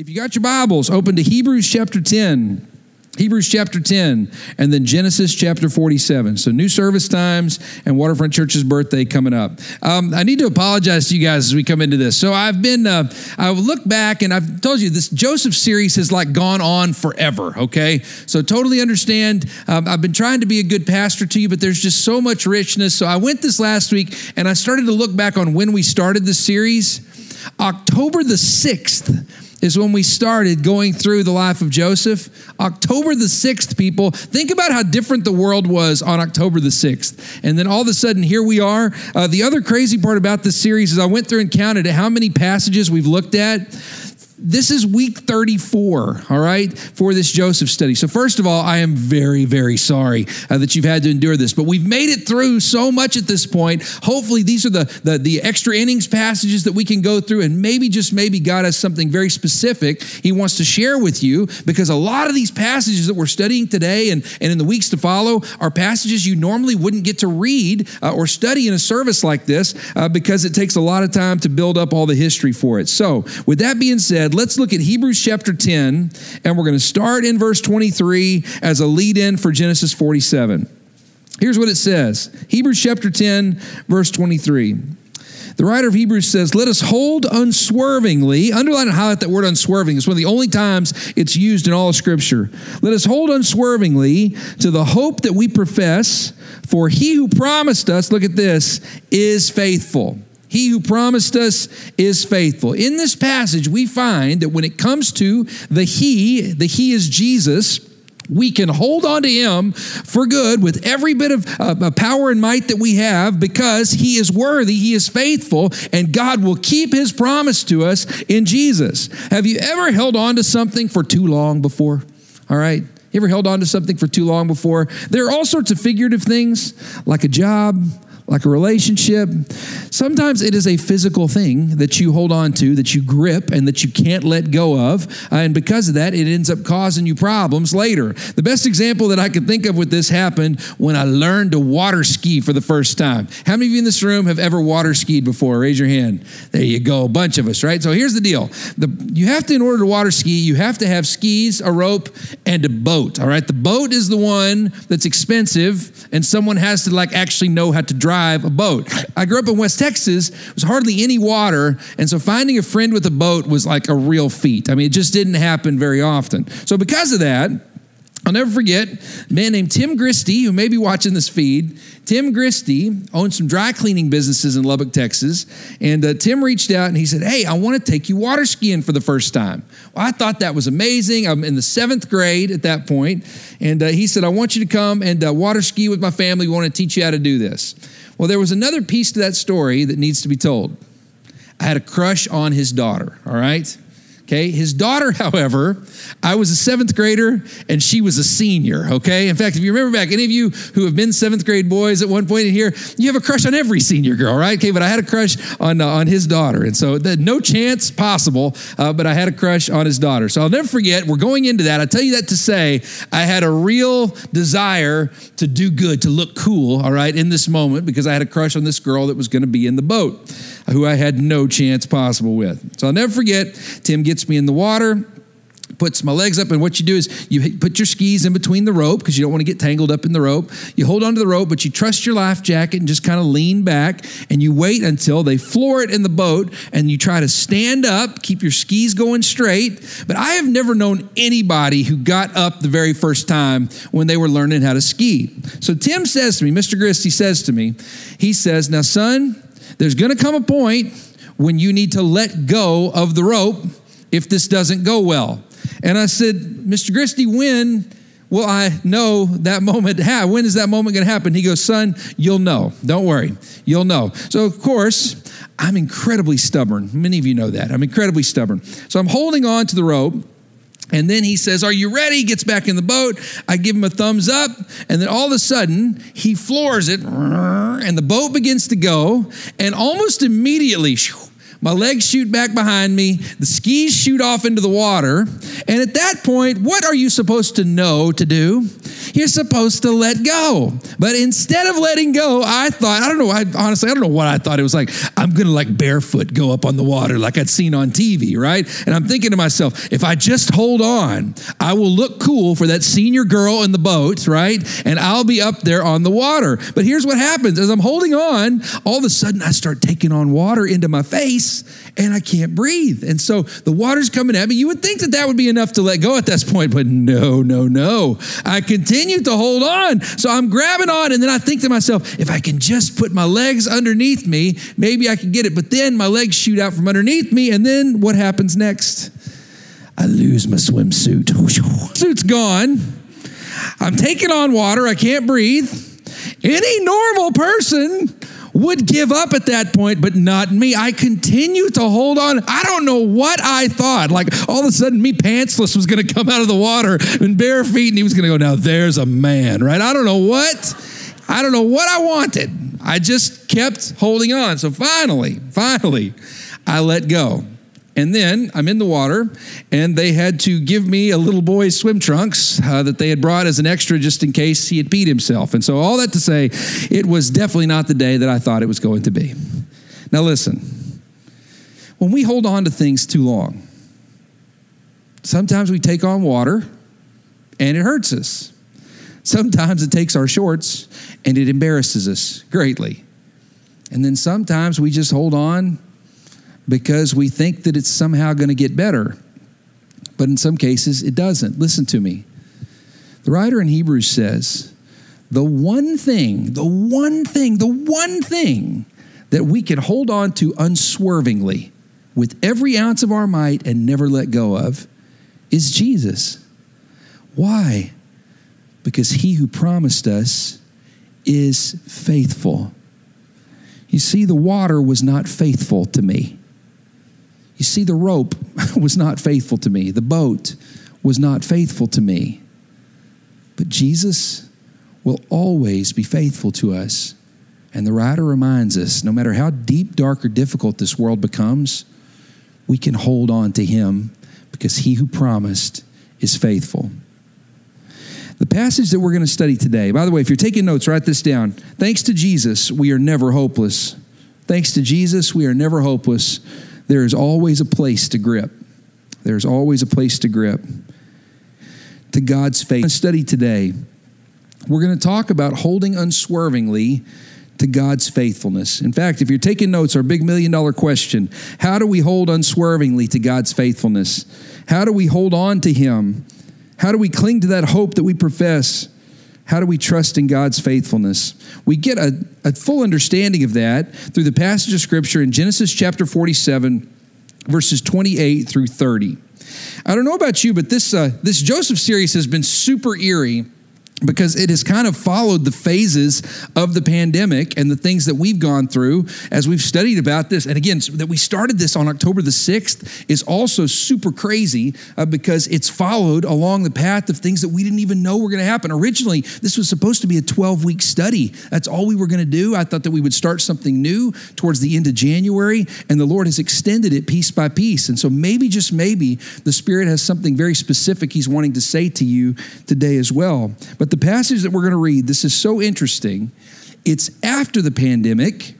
If you got your Bibles, open to Hebrews chapter 10. Hebrews chapter 10, and then Genesis chapter 47. So, new service times and Waterfront Church's birthday coming up. Um, I need to apologize to you guys as we come into this. So, I've been, uh, I look back and I've told you this Joseph series has like gone on forever, okay? So, totally understand. Um, I've been trying to be a good pastor to you, but there's just so much richness. So, I went this last week and I started to look back on when we started this series. October the 6th is when we started going through the life of Joseph. October the 6th, people, think about how different the world was on October the 6th. And then all of a sudden, here we are. Uh, the other crazy part about this series is I went through and counted how many passages we've looked at this is week 34, all right, for this Joseph study. So, first of all, I am very, very sorry uh, that you've had to endure this, but we've made it through so much at this point. Hopefully, these are the, the, the extra innings passages that we can go through, and maybe, just maybe, God has something very specific He wants to share with you because a lot of these passages that we're studying today and, and in the weeks to follow are passages you normally wouldn't get to read uh, or study in a service like this uh, because it takes a lot of time to build up all the history for it. So, with that being said, said, let's look at Hebrews chapter 10, and we're going to start in verse 23 as a lead in for Genesis 47. Here's what it says Hebrews chapter 10, verse 23. The writer of Hebrews says, Let us hold unswervingly, underline and highlight that word unswerving. It's one of the only times it's used in all of Scripture. Let us hold unswervingly to the hope that we profess, for he who promised us, look at this, is faithful. He who promised us is faithful. In this passage, we find that when it comes to the He, the He is Jesus, we can hold on to him for good with every bit of uh, power and might that we have because he is worthy, he is faithful, and God will keep his promise to us in Jesus. Have you ever held on to something for too long before? All right. You ever held on to something for too long before? There are all sorts of figurative things like a job, like a relationship. Sometimes it is a physical thing that you hold on to, that you grip, and that you can't let go of. And because of that, it ends up causing you problems later. The best example that I could think of with this happened when I learned to water ski for the first time. How many of you in this room have ever water skied before? Raise your hand. There you go, a bunch of us, right? So here's the deal the, you have to, in order to water ski, you have to have skis, a rope, and a boat, all right? The boat is the one that's expensive, and someone has to like actually know how to drive drive a boat. I grew up in West Texas, there was hardly any water, and so finding a friend with a boat was like a real feat. I mean, it just didn't happen very often. So because of that, I'll never forget a man named Tim Gristy, who may be watching this feed. Tim Gristy owns some dry cleaning businesses in Lubbock, Texas. And uh, Tim reached out and he said, Hey, I want to take you water skiing for the first time. Well, I thought that was amazing. I'm in the seventh grade at that point, And uh, he said, I want you to come and uh, water ski with my family. We want to teach you how to do this. Well, there was another piece to that story that needs to be told. I had a crush on his daughter, all right? Okay. His daughter, however, I was a seventh grader and she was a senior. Okay. In fact, if you remember back, any of you who have been seventh grade boys at one point in here, you have a crush on every senior girl, right? Okay. But I had a crush on, uh, on his daughter. And so the, no chance possible, uh, but I had a crush on his daughter. So I'll never forget, we're going into that. I tell you that to say I had a real desire to do good, to look cool, all right, in this moment because I had a crush on this girl that was going to be in the boat who I had no chance possible with. So I'll never forget, Tim gets me in the water puts my legs up, and what you do is you put your skis in between the rope because you don't want to get tangled up in the rope. You hold onto the rope, but you trust your life jacket and just kind of lean back, and you wait until they floor it in the boat, and you try to stand up, keep your skis going straight. But I have never known anybody who got up the very first time when they were learning how to ski. So Tim says to me, Mr. Grist, he says to me, he says, Now, son, there's going to come a point when you need to let go of the rope if this doesn't go well. And I said, Mr. Gristy, when will I know that moment? How? When is that moment going to happen? He goes, Son, you'll know. Don't worry. You'll know. So, of course, I'm incredibly stubborn. Many of you know that. I'm incredibly stubborn. So I'm holding on to the rope. And then he says, Are you ready? Gets back in the boat. I give him a thumbs up. And then all of a sudden, he floors it, and the boat begins to go. And almost immediately, my legs shoot back behind me, the skis shoot off into the water. And at that point, what are you supposed to know to do? You're supposed to let go. But instead of letting go, I thought, I don't know, I honestly, I don't know what I thought. It was like, I'm going to like barefoot go up on the water like I'd seen on TV, right? And I'm thinking to myself, if I just hold on, I will look cool for that senior girl in the boat, right? And I'll be up there on the water. But here's what happens as I'm holding on, all of a sudden I start taking on water into my face and I can't breathe. And so the water's coming at me. You would think that that would be enough to let go at this point, but no, no, no. I continue to hold on. So I'm grabbing on, and then I think to myself, if I can just put my legs underneath me, maybe I can get it. But then my legs shoot out from underneath me, and then what happens next? I lose my swimsuit. Suit's gone. I'm taking on water. I can't breathe. Any normal person would give up at that point, but not me. I continue to hold on. I don't know what I thought. Like all of a sudden, me pantsless was going to come out of the water and bare feet, and he was going to go, Now there's a man, right? I don't know what. I don't know what I wanted. I just kept holding on. So finally, finally, I let go. And then I'm in the water, and they had to give me a little boy's swim trunks uh, that they had brought as an extra just in case he had peed himself. And so, all that to say, it was definitely not the day that I thought it was going to be. Now, listen, when we hold on to things too long, sometimes we take on water and it hurts us. Sometimes it takes our shorts and it embarrasses us greatly. And then sometimes we just hold on because we think that it's somehow going to get better. But in some cases, it doesn't. Listen to me. The writer in Hebrews says, the one thing, the one thing, the one thing that we can hold on to unswervingly with every ounce of our might and never let go of is Jesus. Why? Because he who promised us is faithful. You see, the water was not faithful to me. You see, the rope was not faithful to me, the boat was not faithful to me. But Jesus will always be faithful to us. And the writer reminds us no matter how deep, dark, or difficult this world becomes, we can hold on to him because he who promised is faithful. The passage that we're going to study today, by the way, if you're taking notes, write this down. Thanks to Jesus, we are never hopeless. Thanks to Jesus, we are never hopeless there is always a place to grip. There's always a place to grip. To God's faith. Study today. We're going to talk about holding unswervingly to God's faithfulness. In fact, if you're taking notes, our big million dollar question how do we hold unswervingly to God's faithfulness? How do we hold on to Him? How do we cling to that hope that we profess? How do we trust in God's faithfulness? We get a, a full understanding of that through the passage of Scripture in Genesis chapter 47, verses 28 through 30. I don't know about you, but this, uh, this Joseph series has been super eerie because it has kind of followed the phases of the pandemic and the things that we've gone through as we've studied about this. And again, that we started this on October the 6th is also super crazy uh, because it's followed along the path of things that we didn't even know were going to happen. Originally, this was supposed to be a 12 week study. That's all we were going to do. I thought that we would start something new towards the end of January, and the Lord has extended it piece by piece. And so maybe, just maybe, the Spirit has something very specific He's wanting to say to you today as well. But the passage that we're going to read, this is so interesting. It's after the pandemic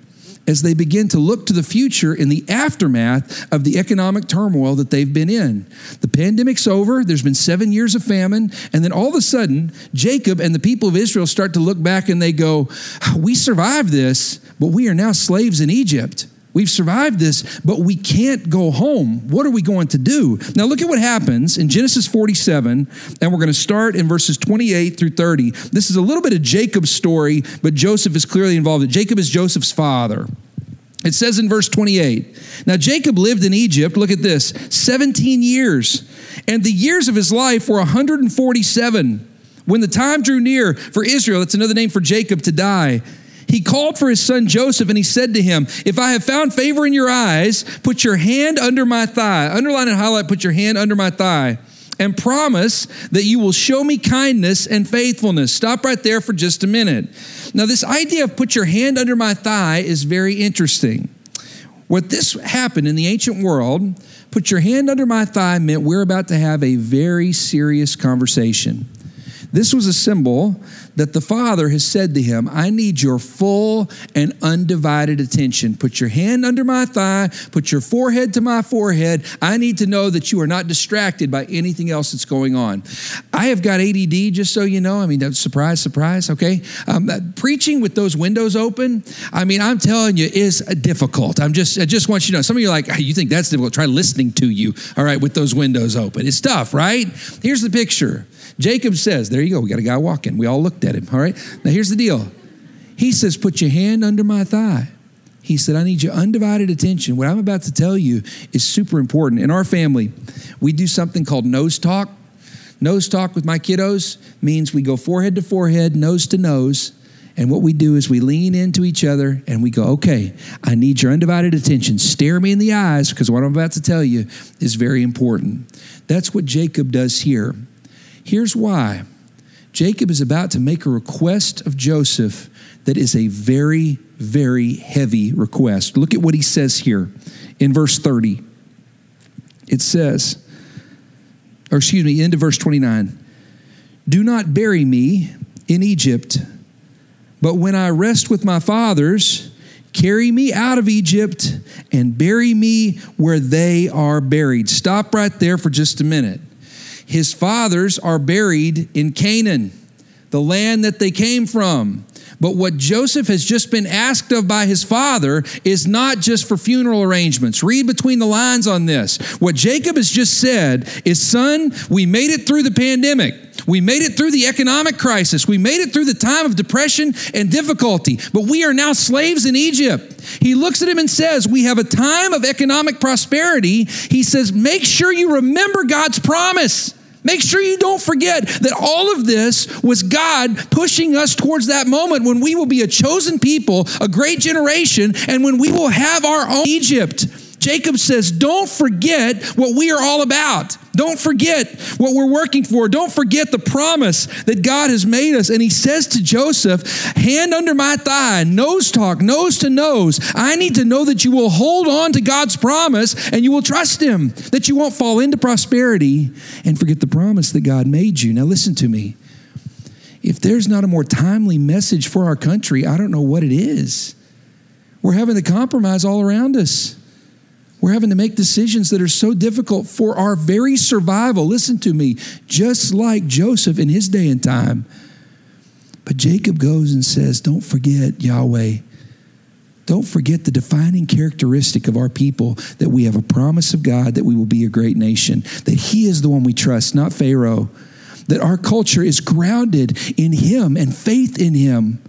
as they begin to look to the future in the aftermath of the economic turmoil that they've been in. The pandemic's over, there's been seven years of famine, and then all of a sudden, Jacob and the people of Israel start to look back and they go, We survived this, but we are now slaves in Egypt. We've survived this, but we can't go home. What are we going to do? Now, look at what happens in Genesis 47, and we're going to start in verses 28 through 30. This is a little bit of Jacob's story, but Joseph is clearly involved. Jacob is Joseph's father. It says in verse 28 Now Jacob lived in Egypt, look at this, 17 years, and the years of his life were 147. When the time drew near for Israel, that's another name for Jacob, to die, he called for his son Joseph and he said to him, If I have found favor in your eyes, put your hand under my thigh. Underline and highlight, put your hand under my thigh. And promise that you will show me kindness and faithfulness. Stop right there for just a minute. Now, this idea of put your hand under my thigh is very interesting. What this happened in the ancient world, put your hand under my thigh meant we're about to have a very serious conversation. This was a symbol that the Father has said to him, I need your full and undivided attention. Put your hand under my thigh, put your forehead to my forehead. I need to know that you are not distracted by anything else that's going on. I have got ADD, just so you know. I mean, that's surprise, surprise, okay? Um, preaching with those windows open, I mean, I'm telling you, is difficult. I'm just, I just want you to know. Some of you are like, you think that's difficult? Try listening to you, all right, with those windows open. It's tough, right? Here's the picture. Jacob says, There you go, we got a guy walking. We all looked at him, all right? Now here's the deal. He says, Put your hand under my thigh. He said, I need your undivided attention. What I'm about to tell you is super important. In our family, we do something called nose talk. Nose talk with my kiddos means we go forehead to forehead, nose to nose. And what we do is we lean into each other and we go, okay, I need your undivided attention. Stare me in the eyes because what I'm about to tell you is very important. That's what Jacob does here. Here's why Jacob is about to make a request of Joseph that is a very, very heavy request. Look at what he says here in verse 30. It says, or excuse me, into verse 29 Do not bury me in Egypt, but when I rest with my fathers, carry me out of Egypt and bury me where they are buried. Stop right there for just a minute his fathers are buried in Canaan, the land that they came from. But what Joseph has just been asked of by his father is not just for funeral arrangements. Read between the lines on this. What Jacob has just said is, Son, we made it through the pandemic. We made it through the economic crisis. We made it through the time of depression and difficulty, but we are now slaves in Egypt. He looks at him and says, We have a time of economic prosperity. He says, Make sure you remember God's promise. Make sure you don't forget that all of this was God pushing us towards that moment when we will be a chosen people, a great generation, and when we will have our own Egypt. Jacob says, Don't forget what we are all about. Don't forget what we're working for. Don't forget the promise that God has made us. And he says to Joseph, Hand under my thigh, nose talk, nose to nose. I need to know that you will hold on to God's promise and you will trust him, that you won't fall into prosperity and forget the promise that God made you. Now, listen to me. If there's not a more timely message for our country, I don't know what it is. We're having to compromise all around us. We're having to make decisions that are so difficult for our very survival. Listen to me, just like Joseph in his day and time. But Jacob goes and says, Don't forget Yahweh. Don't forget the defining characteristic of our people that we have a promise of God that we will be a great nation, that He is the one we trust, not Pharaoh, that our culture is grounded in Him and faith in Him,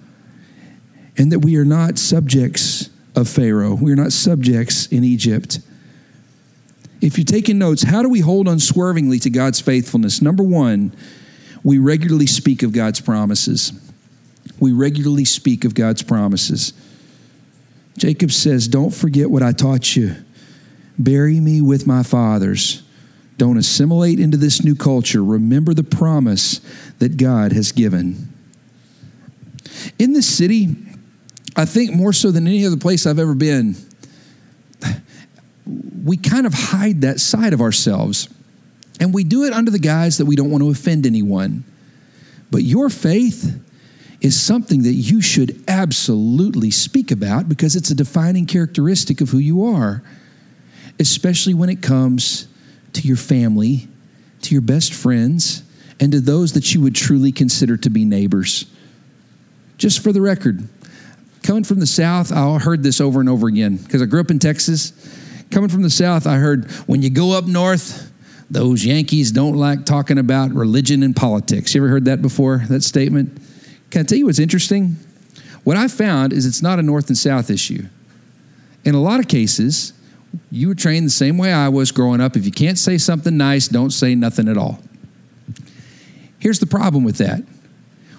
and that we are not subjects of Pharaoh. We are not subjects in Egypt. If you're taking notes, how do we hold unswervingly to God's faithfulness? Number one, we regularly speak of God's promises. We regularly speak of God's promises. Jacob says, Don't forget what I taught you. Bury me with my fathers. Don't assimilate into this new culture. Remember the promise that God has given. In this city, I think more so than any other place I've ever been, we kind of hide that side of ourselves. And we do it under the guise that we don't want to offend anyone. But your faith is something that you should absolutely speak about because it's a defining characteristic of who you are, especially when it comes to your family, to your best friends, and to those that you would truly consider to be neighbors. Just for the record, Coming from the South, I heard this over and over again because I grew up in Texas. Coming from the South, I heard when you go up north, those Yankees don't like talking about religion and politics. You ever heard that before, that statement? Can I tell you what's interesting? What I found is it's not a North and South issue. In a lot of cases, you were trained the same way I was growing up. If you can't say something nice, don't say nothing at all. Here's the problem with that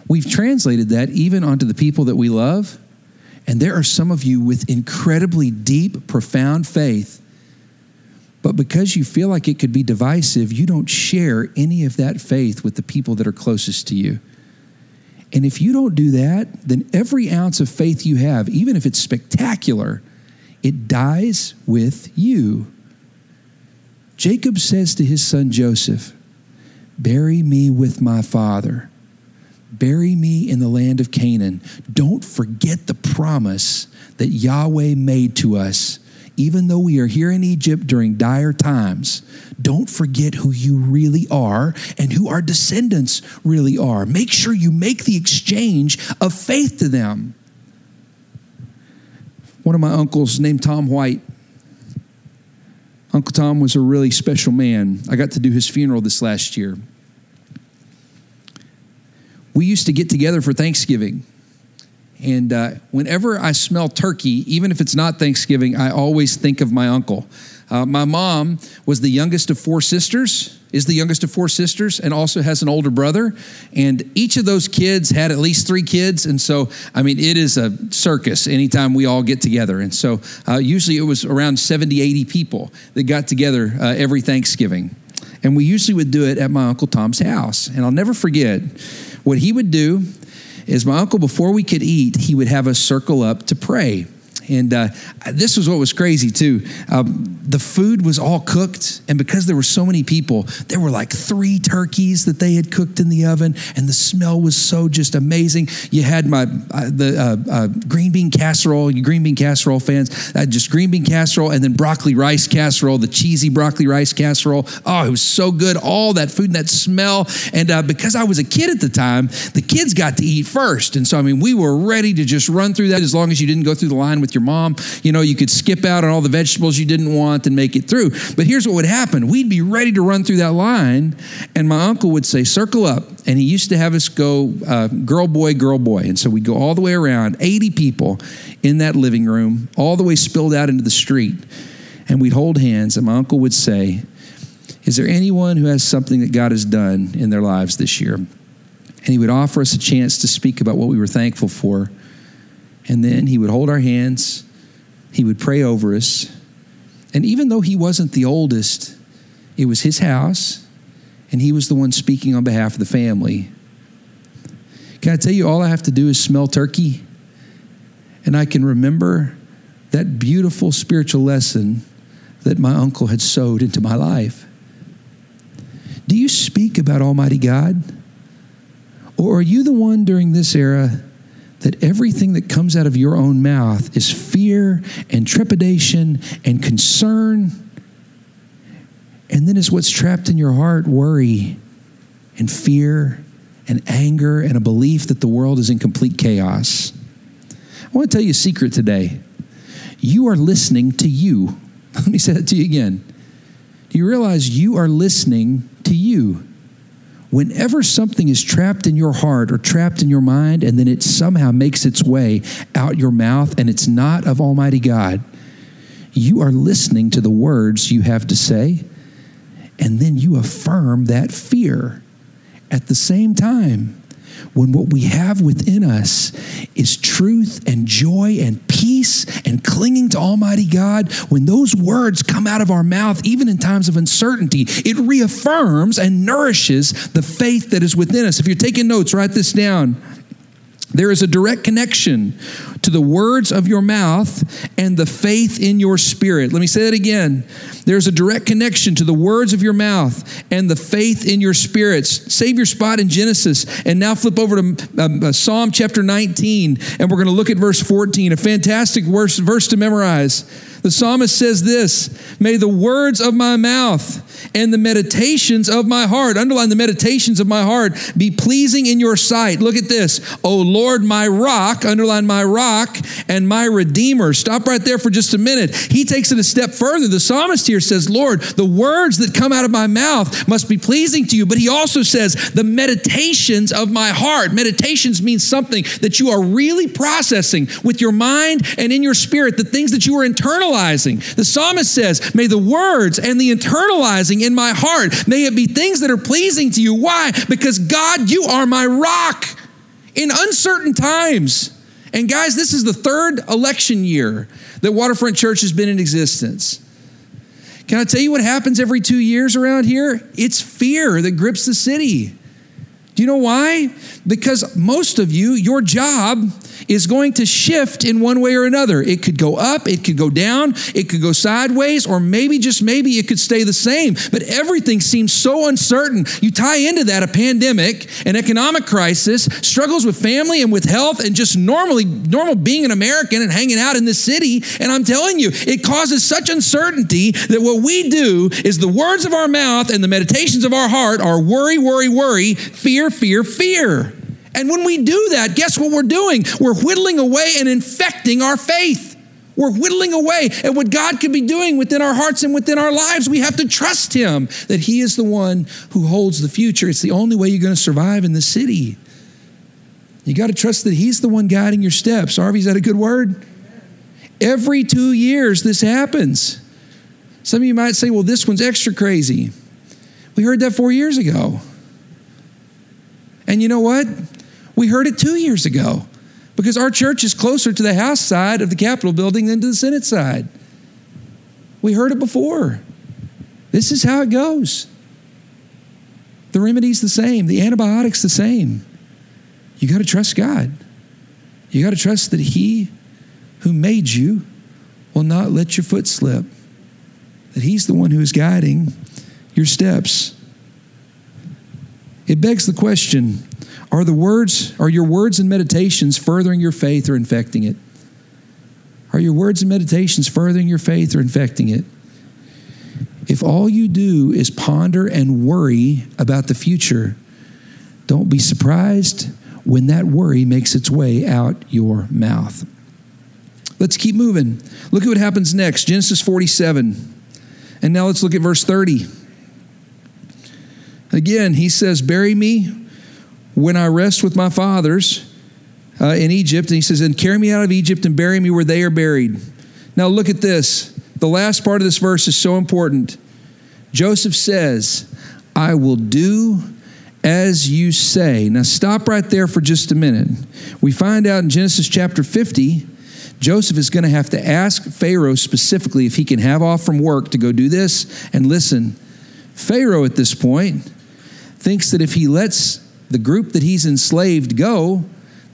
we've translated that even onto the people that we love and there are some of you with incredibly deep, profound faith. But because you feel like it could be divisive, you don't share any of that faith with the people that are closest to you. And if you don't do that, then every ounce of faith you have, even if it's spectacular, it dies with you. Jacob says to his son Joseph, Bury me with my father. Bury me in the land of Canaan. Don't forget the promise that Yahweh made to us. Even though we are here in Egypt during dire times, don't forget who you really are and who our descendants really are. Make sure you make the exchange of faith to them. One of my uncles, named Tom White, Uncle Tom was a really special man. I got to do his funeral this last year. We used to get together for Thanksgiving. And uh, whenever I smell turkey, even if it's not Thanksgiving, I always think of my uncle. Uh, my mom was the youngest of four sisters, is the youngest of four sisters, and also has an older brother. And each of those kids had at least three kids. And so, I mean, it is a circus anytime we all get together. And so, uh, usually it was around 70, 80 people that got together uh, every Thanksgiving. And we usually would do it at my Uncle Tom's house. And I'll never forget what he would do is my uncle, before we could eat, he would have us circle up to pray. And uh, this was what was crazy too. Um, the food was all cooked, and because there were so many people, there were like three turkeys that they had cooked in the oven, and the smell was so just amazing. You had my uh, the uh, uh green bean casserole. You green bean casserole fans, just green bean casserole, and then broccoli rice casserole, the cheesy broccoli rice casserole. Oh, it was so good. All that food and that smell. And uh, because I was a kid at the time, the kids got to eat first, and so I mean, we were ready to just run through that as long as you didn't go through the line with your mom. You know, you could skip out on all the vegetables you didn't want and make it through. But here's what would happen we'd be ready to run through that line, and my uncle would say, Circle up. And he used to have us go uh, girl, boy, girl, boy. And so we'd go all the way around, 80 people in that living room, all the way spilled out into the street. And we'd hold hands, and my uncle would say, Is there anyone who has something that God has done in their lives this year? And he would offer us a chance to speak about what we were thankful for. And then he would hold our hands, he would pray over us. And even though he wasn't the oldest, it was his house, and he was the one speaking on behalf of the family. Can I tell you, all I have to do is smell turkey, and I can remember that beautiful spiritual lesson that my uncle had sowed into my life. Do you speak about Almighty God? Or are you the one during this era that everything that comes out of your own mouth is fear and trepidation and concern. And then is what's trapped in your heart worry and fear and anger and a belief that the world is in complete chaos. I want to tell you a secret today. You are listening to you. Let me say that to you again. Do you realize you are listening to you? Whenever something is trapped in your heart or trapped in your mind and then it somehow makes its way out your mouth and it's not of Almighty God, you are listening to the words you have to say, and then you affirm that fear at the same time when what we have within us is truth and joy and peace and clinging to Almighty God, when those words come out of our mouth, even in times of uncertainty, it reaffirms and nourishes the faith that is within us. If you're taking notes, write this down. There is a direct connection to the words of your mouth and the faith in your spirit. Let me say that again. There's a direct connection to the words of your mouth and the faith in your spirits. Save your spot in Genesis and now flip over to um, uh, Psalm chapter 19 and we're going to look at verse 14, a fantastic verse, verse to memorize. The psalmist says this May the words of my mouth and the meditations of my heart, underline the meditations of my heart, be pleasing in your sight. Look at this. O Lord, my rock, underline my rock, and my redeemer. Stop right there for just a minute. He takes it a step further. The psalmist here says, Lord, the words that come out of my mouth must be pleasing to you. But he also says, the meditations of my heart. Meditations means something that you are really processing with your mind and in your spirit, the things that you are internalizing. The psalmist says, May the words and the internalizing in my heart, may it be things that are pleasing to you. Why? Because God, you are my rock in uncertain times. And guys, this is the third election year that Waterfront Church has been in existence. Can I tell you what happens every two years around here? It's fear that grips the city. You know why? Because most of you, your job is going to shift in one way or another. It could go up, it could go down, it could go sideways, or maybe just maybe it could stay the same. But everything seems so uncertain. You tie into that a pandemic, an economic crisis, struggles with family and with health, and just normally normal being an American and hanging out in this city. And I'm telling you, it causes such uncertainty that what we do is the words of our mouth and the meditations of our heart are worry, worry, worry, fear, fear, fear. And when we do that, guess what we're doing? We're whittling away and infecting our faith. We're whittling away at what God could be doing within our hearts and within our lives. We have to trust Him that He is the one who holds the future. It's the only way you're going to survive in the city. You got to trust that He's the one guiding your steps. Harvey, is that a good word? Every two years, this happens. Some of you might say, well, this one's extra crazy. We heard that four years ago. And you know what? We heard it two years ago because our church is closer to the House side of the Capitol building than to the Senate side. We heard it before. This is how it goes. The remedy's the same, the antibiotic's the same. You got to trust God. You got to trust that He who made you will not let your foot slip, that He's the one who is guiding your steps. It begs the question are the words, are your words and meditations furthering your faith or infecting it? Are your words and meditations furthering your faith or infecting it? If all you do is ponder and worry about the future, don't be surprised when that worry makes its way out your mouth. Let's keep moving. Look at what happens next Genesis 47. And now let's look at verse 30. Again, he says, Bury me when I rest with my fathers uh, in Egypt. And he says, And carry me out of Egypt and bury me where they are buried. Now look at this. The last part of this verse is so important. Joseph says, I will do as you say. Now stop right there for just a minute. We find out in Genesis chapter 50, Joseph is going to have to ask Pharaoh specifically if he can have off from work to go do this. And listen, Pharaoh at this point thinks that if he lets the group that he's enslaved go,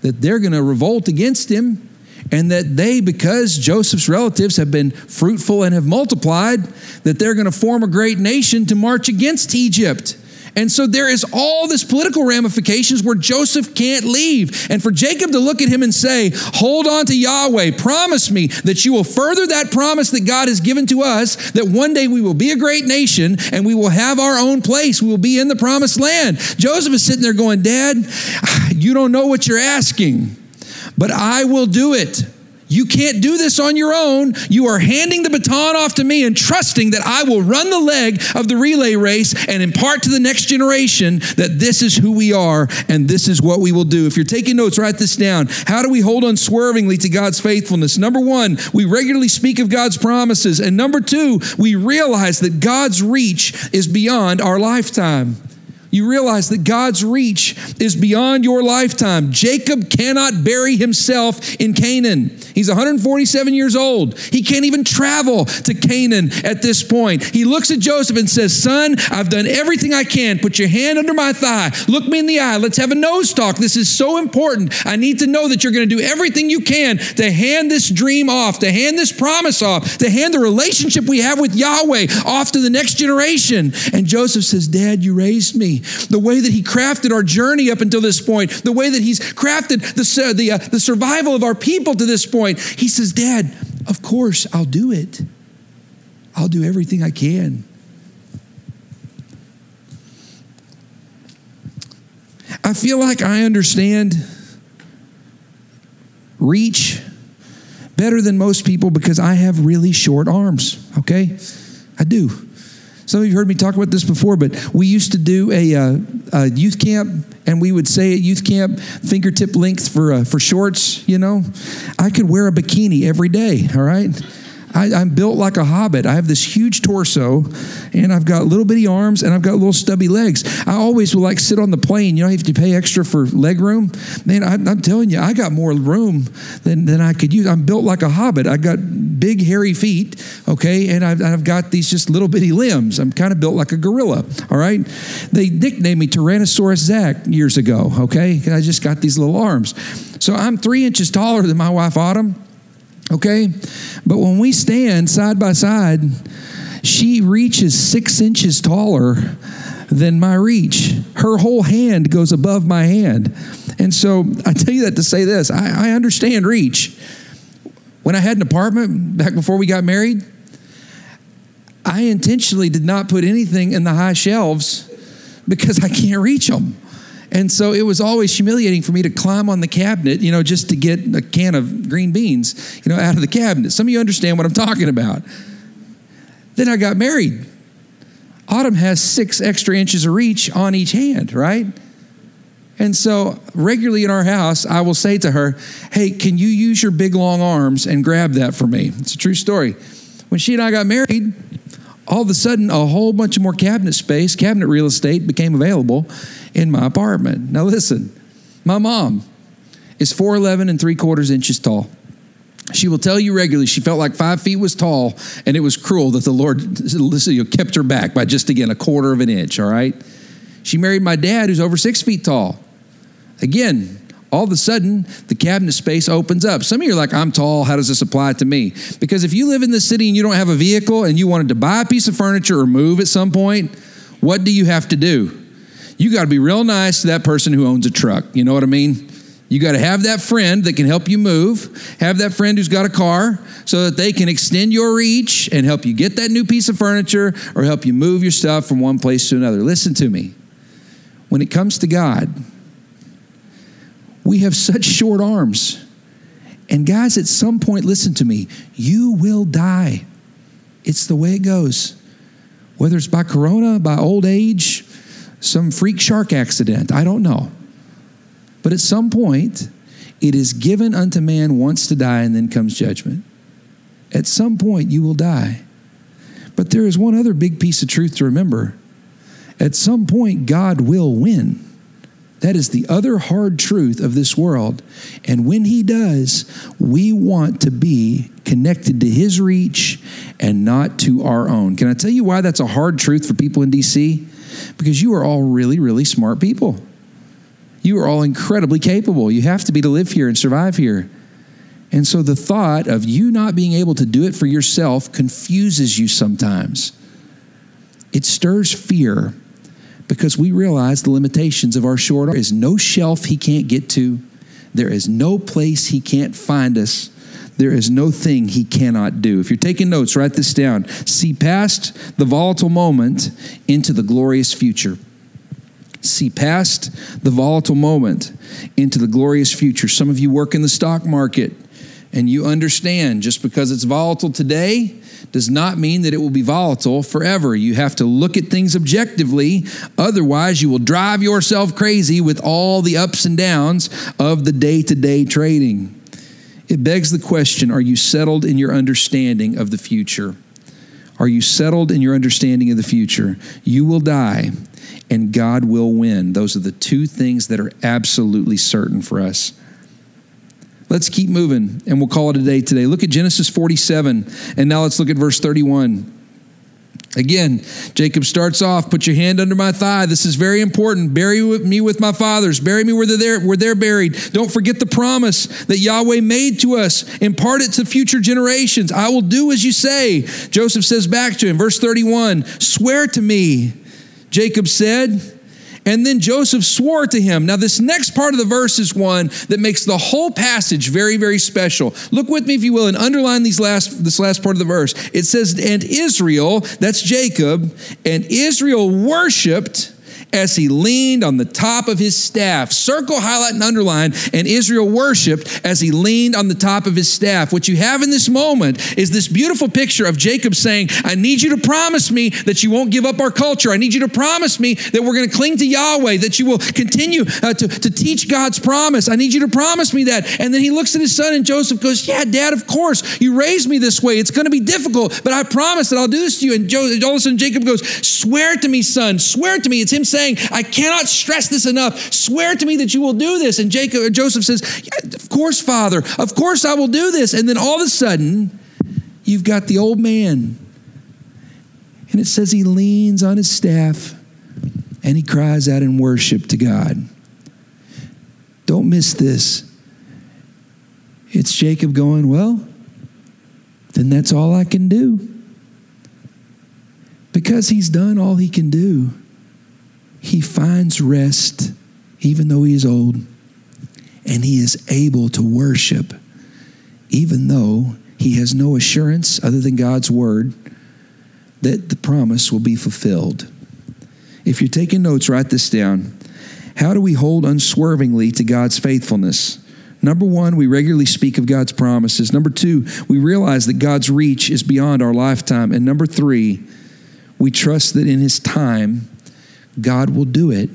that they're going to revolt against him, and that they, because Joseph's relatives have been fruitful and have multiplied, that they're going to form a great nation to march against Egypt. And so there is all this political ramifications where Joseph can't leave. And for Jacob to look at him and say, Hold on to Yahweh, promise me that you will further that promise that God has given to us, that one day we will be a great nation and we will have our own place. We will be in the promised land. Joseph is sitting there going, Dad, you don't know what you're asking, but I will do it. You can't do this on your own. You are handing the baton off to me and trusting that I will run the leg of the relay race and impart to the next generation that this is who we are and this is what we will do. If you're taking notes, write this down. How do we hold unswervingly to God's faithfulness? Number one, we regularly speak of God's promises. And number two, we realize that God's reach is beyond our lifetime. You realize that God's reach is beyond your lifetime. Jacob cannot bury himself in Canaan. He's 147 years old. He can't even travel to Canaan at this point. He looks at Joseph and says, Son, I've done everything I can. Put your hand under my thigh. Look me in the eye. Let's have a nose talk. This is so important. I need to know that you're going to do everything you can to hand this dream off, to hand this promise off, to hand the relationship we have with Yahweh off to the next generation. And Joseph says, Dad, you raised me the way that He crafted our journey up until this point, the way that He's crafted the, the, uh, the survival of our people to this point. He says, Dad, of course, I'll do it. I'll do everything I can. I feel like I understand reach better than most people because I have really short arms, okay? I do. Some of you heard me talk about this before, but we used to do a, uh, a youth camp, and we would say at youth camp, fingertip length for uh, for shorts. You know, I could wear a bikini every day. All right. I, am built like a hobbit. I have this huge torso, and I've got little bitty arms, and I've got little stubby legs. I always will like sit on the plane. You know, you have to pay extra for leg room. Man, I, am telling you, I got more room than, than I could use. I'm built like a hobbit. I got big hairy feet, okay, and I've, I've got these just little bitty limbs. I'm kind of built like a gorilla. All right, they nicknamed me Tyrannosaurus Zach years ago. Okay, I just got these little arms. So I'm three inches taller than my wife Autumn. Okay? But when we stand side by side, she reaches six inches taller than my reach. Her whole hand goes above my hand. And so I tell you that to say this I, I understand reach. When I had an apartment back before we got married, I intentionally did not put anything in the high shelves because I can't reach them. And so it was always humiliating for me to climb on the cabinet, you know, just to get a can of green beans, you know, out of the cabinet. Some of you understand what I'm talking about. Then I got married. Autumn has six extra inches of reach on each hand, right? And so regularly in our house, I will say to her, Hey, can you use your big long arms and grab that for me? It's a true story. When she and I got married, all of a sudden, a whole bunch of more cabinet space, cabinet real estate became available in my apartment. Now, listen, my mom is 4'11 and three quarters inches tall. She will tell you regularly she felt like five feet was tall, and it was cruel that the Lord kept her back by just, again, a quarter of an inch, all right? She married my dad, who's over six feet tall. Again, all of a sudden, the cabinet space opens up. Some of you are like, I'm tall. How does this apply to me? Because if you live in the city and you don't have a vehicle and you wanted to buy a piece of furniture or move at some point, what do you have to do? You got to be real nice to that person who owns a truck. You know what I mean? You got to have that friend that can help you move, have that friend who's got a car so that they can extend your reach and help you get that new piece of furniture or help you move your stuff from one place to another. Listen to me. When it comes to God, we have such short arms. And guys, at some point, listen to me, you will die. It's the way it goes. Whether it's by corona, by old age, some freak shark accident, I don't know. But at some point, it is given unto man once to die, and then comes judgment. At some point, you will die. But there is one other big piece of truth to remember. At some point, God will win. That is the other hard truth of this world. And when He does, we want to be connected to His reach and not to our own. Can I tell you why that's a hard truth for people in DC? Because you are all really, really smart people. You are all incredibly capable. You have to be to live here and survive here. And so the thought of you not being able to do it for yourself confuses you sometimes. It stirs fear because we realize the limitations of our short. There is no shelf he can't get to. There is no place he can't find us. There is no thing he cannot do. If you're taking notes, write this down. See past the volatile moment into the glorious future. See past the volatile moment into the glorious future. Some of you work in the stock market and you understand just because it's volatile today does not mean that it will be volatile forever. You have to look at things objectively. Otherwise, you will drive yourself crazy with all the ups and downs of the day to day trading. It begs the question are you settled in your understanding of the future? Are you settled in your understanding of the future? You will die and God will win. Those are the two things that are absolutely certain for us. Let's keep moving and we'll call it a day today. Look at Genesis 47 and now let's look at verse 31. Again, Jacob starts off, put your hand under my thigh. This is very important. Bury me with my fathers. Bury me where they're, where they're buried. Don't forget the promise that Yahweh made to us. Impart it to future generations. I will do as you say. Joseph says back to him, verse 31 Swear to me, Jacob said. And then Joseph swore to him. Now, this next part of the verse is one that makes the whole passage very, very special. Look with me, if you will, and underline these last, this last part of the verse. It says, And Israel, that's Jacob, and Israel worshiped as he leaned on the top of his staff. Circle, highlight, and underline. And Israel worshiped as he leaned on the top of his staff. What you have in this moment is this beautiful picture of Jacob saying, I need you to promise me that you won't give up our culture. I need you to promise me that we're going to cling to Yahweh, that you will continue uh, to, to teach God's promise. I need you to promise me that. And then he looks at his son, and Joseph goes, Yeah, dad, of course. You raised me this way. It's going to be difficult, but I promise that I'll do this to you. And all of a sudden, Jacob goes, Swear to me, son. Swear to me. It's him saying, I cannot stress this enough. Swear to me that you will do this. And Jacob or Joseph says, yeah, Of course, father. Of course I will do this. And then all of a sudden, you've got the old man. And it says he leans on his staff and he cries out in worship to God. Don't miss this. It's Jacob going, Well, then that's all I can do. Because he's done all he can do, he finds rest even though he is old. And he is able to worship even though he has no assurance other than God's word that the promise will be fulfilled. If you're taking notes, write this down. How do we hold unswervingly to God's faithfulness? Number one, we regularly speak of God's promises. Number two, we realize that God's reach is beyond our lifetime. And number three, we trust that in His time, God will do it.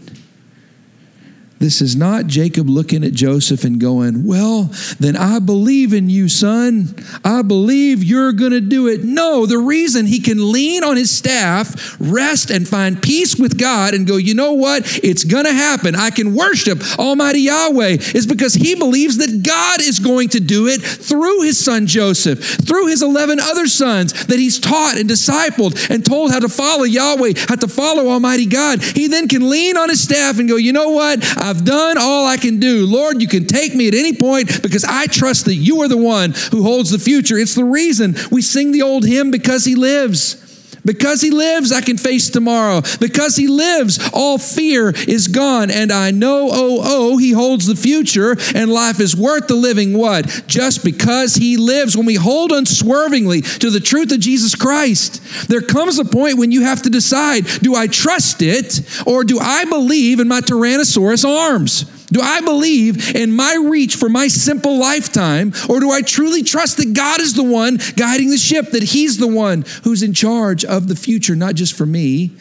This is not Jacob looking at Joseph and going, Well, then I believe in you, son. I believe you're going to do it. No, the reason he can lean on his staff, rest, and find peace with God and go, You know what? It's going to happen. I can worship Almighty Yahweh is because he believes that God is going to do it through his son Joseph, through his 11 other sons that he's taught and discipled and told how to follow Yahweh, how to follow Almighty God. He then can lean on his staff and go, You know what? I I've done all I can do. Lord, you can take me at any point because I trust that you are the one who holds the future. It's the reason we sing the old hymn because he lives. Because he lives, I can face tomorrow. Because he lives, all fear is gone. And I know, oh, oh, he holds the future, and life is worth the living. What? Just because he lives. When we hold unswervingly to the truth of Jesus Christ, there comes a point when you have to decide do I trust it or do I believe in my Tyrannosaurus arms? Do I believe in my reach for my simple lifetime, or do I truly trust that God is the one guiding the ship, that He's the one who's in charge of the future, not just for me,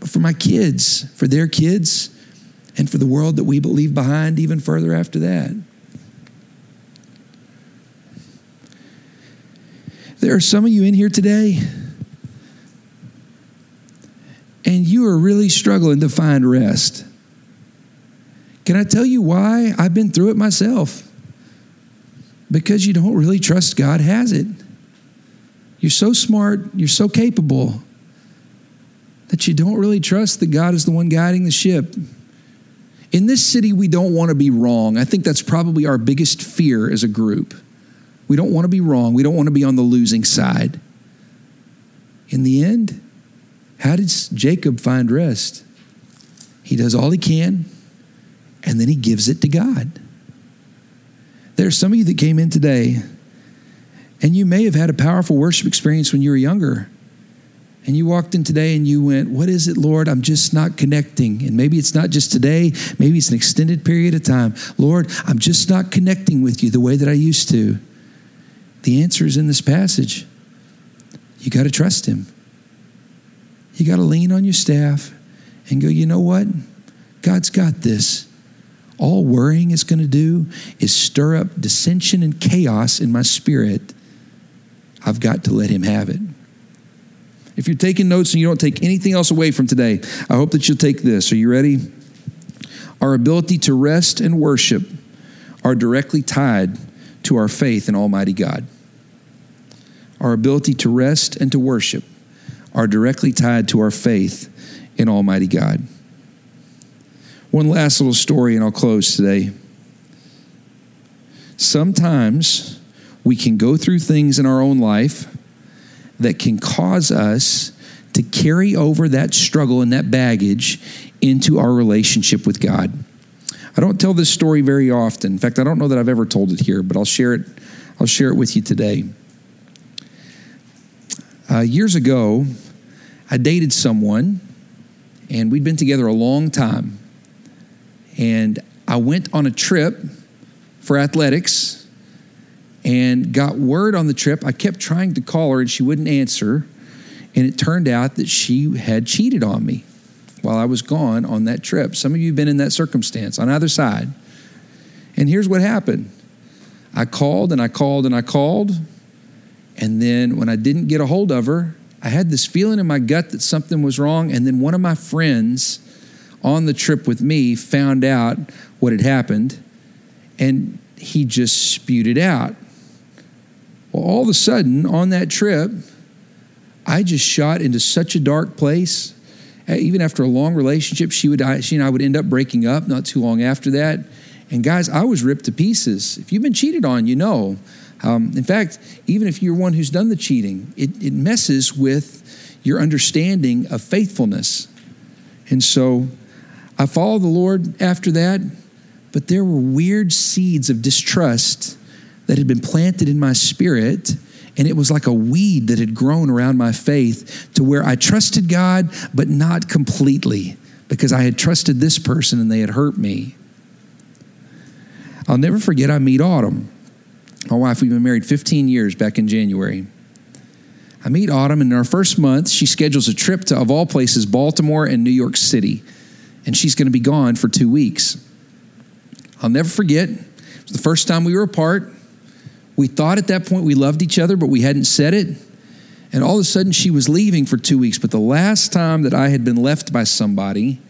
but for my kids, for their kids, and for the world that we believe behind even further after that? There are some of you in here today, and you are really struggling to find rest. Can I tell you why? I've been through it myself. Because you don't really trust God has it. You're so smart, you're so capable that you don't really trust that God is the one guiding the ship. In this city, we don't want to be wrong. I think that's probably our biggest fear as a group. We don't want to be wrong. We don't want to be on the losing side. In the end, how does Jacob find rest? He does all he can and then he gives it to God. There are some of you that came in today, and you may have had a powerful worship experience when you were younger. And you walked in today and you went, What is it, Lord? I'm just not connecting. And maybe it's not just today, maybe it's an extended period of time. Lord, I'm just not connecting with you the way that I used to. The answer is in this passage. You got to trust Him. You got to lean on your staff and go, You know what? God's got this. All worrying is going to do is stir up dissension and chaos in my spirit. I've got to let Him have it. If you're taking notes and you don't take anything else away from today, I hope that you'll take this. Are you ready? Our ability to rest and worship are directly tied to our faith in Almighty God. Our ability to rest and to worship are directly tied to our faith in Almighty God. One last little story, and I'll close today. Sometimes we can go through things in our own life that can cause us to carry over that struggle and that baggage into our relationship with God. I don't tell this story very often. In fact, I don't know that I've ever told it here, but I'll share it. I'll share it with you today. Uh, years ago, I dated someone and we'd been together a long time. And I went on a trip for athletics and got word on the trip. I kept trying to call her and she wouldn't answer. And it turned out that she had cheated on me while I was gone on that trip. Some of you have been in that circumstance on either side. And here's what happened I called and I called and I called. And then when I didn't get a hold of her, I had this feeling in my gut that something was wrong. And then one of my friends on the trip with me found out what had happened and he just spewed it out. Well, all of a sudden on that trip, I just shot into such a dark place. Even after a long relationship, she would she and I would end up breaking up not too long after that. And guys, I was ripped to pieces. If you've been cheated on, you know. Um, in fact, even if you're one who's done the cheating, it, it messes with your understanding of faithfulness. And so I followed the Lord after that, but there were weird seeds of distrust that had been planted in my spirit. And it was like a weed that had grown around my faith to where I trusted God, but not completely because I had trusted this person and they had hurt me. I'll never forget I meet Autumn. My wife, we've been married 15 years back in January. I meet Autumn, and in our first month, she schedules a trip to, of all places, Baltimore and New York City and she's going to be gone for two weeks. I'll never forget, it was the first time we were apart. We thought at that point we loved each other, but we hadn't said it. And all of a sudden, she was leaving for two weeks. But the last time that I had been left by somebody,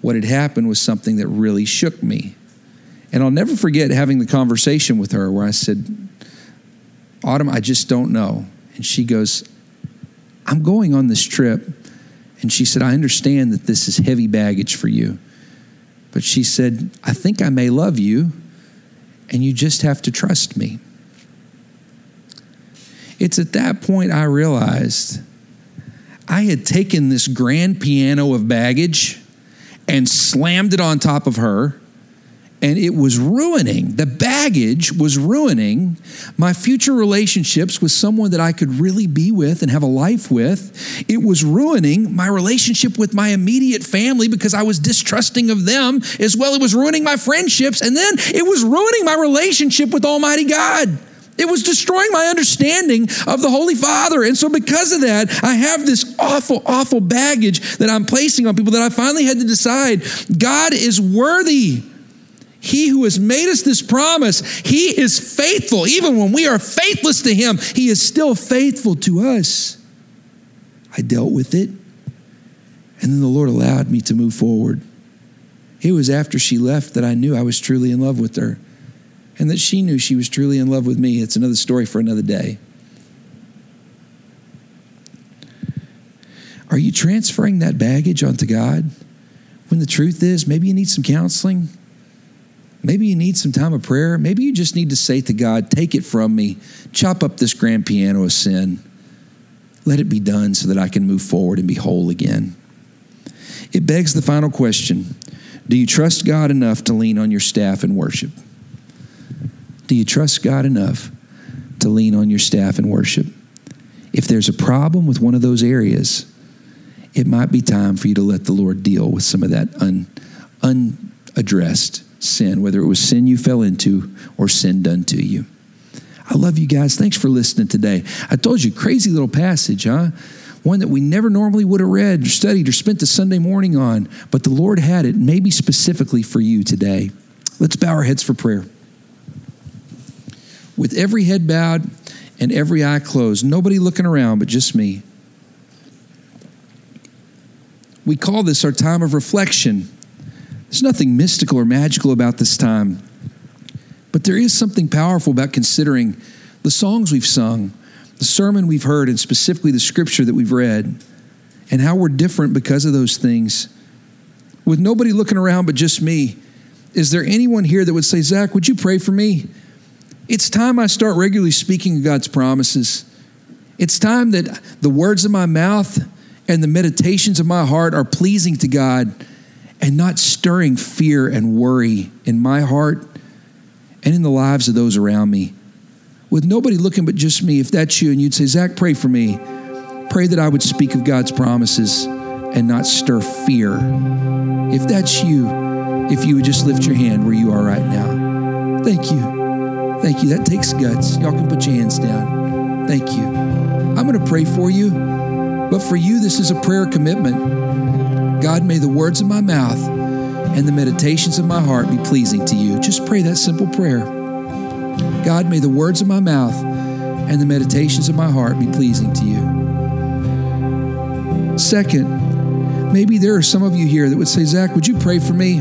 what had happened was something that really shook me. And I'll never forget having the conversation with her where I said, Autumn, I just don't know. And she goes, I'm going on this trip and she said, I understand that this is heavy baggage for you. But she said, I think I may love you, and you just have to trust me. It's at that point I realized I had taken this grand piano of baggage and slammed it on top of her and it was ruining the baggage was ruining my future relationships with someone that I could really be with and have a life with. It was ruining my relationship with my immediate family because I was distrusting of them as well. It was ruining my friendships and then it was ruining my relationship with almighty God. It was destroying my understanding of the Holy Father. And so, because of that, I have this awful, awful baggage that I'm placing on people that I finally had to decide. God is worthy he who has made us this promise, He is faithful. Even when we are faithless to Him, He is still faithful to us. I dealt with it, and then the Lord allowed me to move forward. It was after she left that I knew I was truly in love with her, and that she knew she was truly in love with me. It's another story for another day. Are you transferring that baggage onto God? When the truth is, maybe you need some counseling. Maybe you need some time of prayer. Maybe you just need to say to God, Take it from me. Chop up this grand piano of sin. Let it be done so that I can move forward and be whole again. It begs the final question Do you trust God enough to lean on your staff and worship? Do you trust God enough to lean on your staff and worship? If there's a problem with one of those areas, it might be time for you to let the Lord deal with some of that un, unaddressed sin, whether it was sin you fell into or sin done to you. I love you guys. Thanks for listening today. I told you, crazy little passage, huh? One that we never normally would have read or studied or spent the Sunday morning on, but the Lord had it maybe specifically for you today. Let's bow our heads for prayer. With every head bowed and every eye closed, nobody looking around but just me. We call this our time of reflection. There's nothing mystical or magical about this time, but there is something powerful about considering the songs we've sung, the sermon we've heard, and specifically the scripture that we've read, and how we're different because of those things. With nobody looking around but just me, is there anyone here that would say, Zach, would you pray for me? It's time I start regularly speaking God's promises. It's time that the words of my mouth and the meditations of my heart are pleasing to God and not stirring fear and worry in my heart and in the lives of those around me. With nobody looking but just me, if that's you, and you'd say, Zach, pray for me. Pray that I would speak of God's promises. and not stir fear. If that's you, if you would just lift your hand where you are right now. Thank you. Thank you. That takes guts. Y'all can put your hands down. Thank you. I'm going to pray for you, but for you, this is a prayer commitment. God, may the words of my mouth and the meditations of my heart be pleasing to you. Just pray that simple prayer. God, may the words of my mouth and the meditations of my heart be pleasing to you. Second, maybe there are some of you here that would say, Zach, would you pray for me?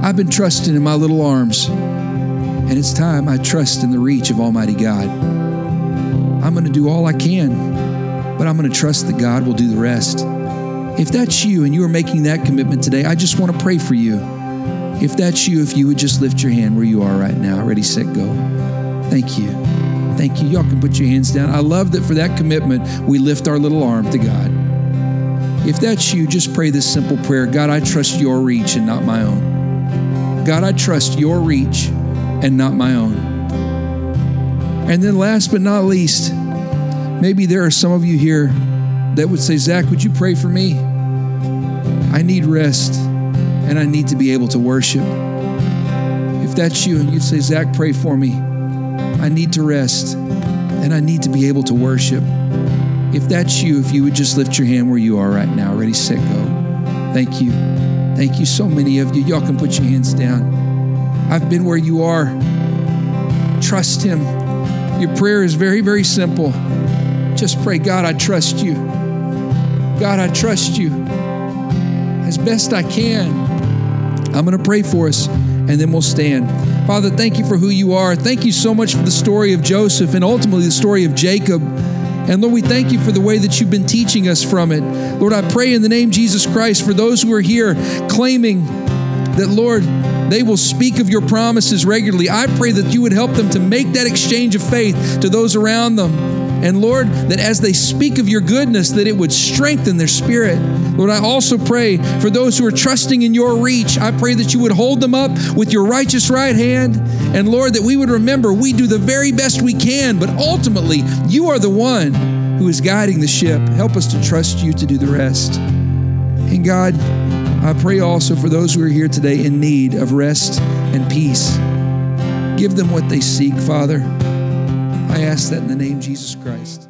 I've been trusting in my little arms, and it's time I trust in the reach of Almighty God. I'm going to do all I can, but I'm going to trust that God will do the rest. If that's you and you are making that commitment today, I just want to pray for you. If that's you, if you would just lift your hand where you are right now, ready, set, go. Thank you. Thank you. Y'all can put your hands down. I love that for that commitment, we lift our little arm to God. If that's you, just pray this simple prayer God, I trust your reach and not my own. God, I trust your reach and not my own. And then, last but not least, maybe there are some of you here that would say, Zach, would you pray for me? I need rest and I need to be able to worship. If that's you and you'd say, Zach, pray for me. I need to rest and I need to be able to worship. If that's you, if you would just lift your hand where you are right now, ready, set, go. Thank you. Thank you, so many of you. Y'all can put your hands down. I've been where you are. Trust Him. Your prayer is very, very simple. Just pray, God, I trust you. God, I trust you as best I can. I'm going to pray for us and then we'll stand. Father, thank you for who you are. Thank you so much for the story of Joseph and ultimately the story of Jacob. And Lord, we thank you for the way that you've been teaching us from it. Lord, I pray in the name of Jesus Christ for those who are here claiming that, Lord, they will speak of your promises regularly. I pray that you would help them to make that exchange of faith to those around them. And Lord, that as they speak of your goodness, that it would strengthen their spirit. Lord, I also pray for those who are trusting in your reach. I pray that you would hold them up with your righteous right hand. And Lord, that we would remember we do the very best we can, but ultimately, you are the one who is guiding the ship. Help us to trust you to do the rest. And God, I pray also for those who are here today in need of rest and peace. Give them what they seek, Father. I ask that in the name of Jesus Christ.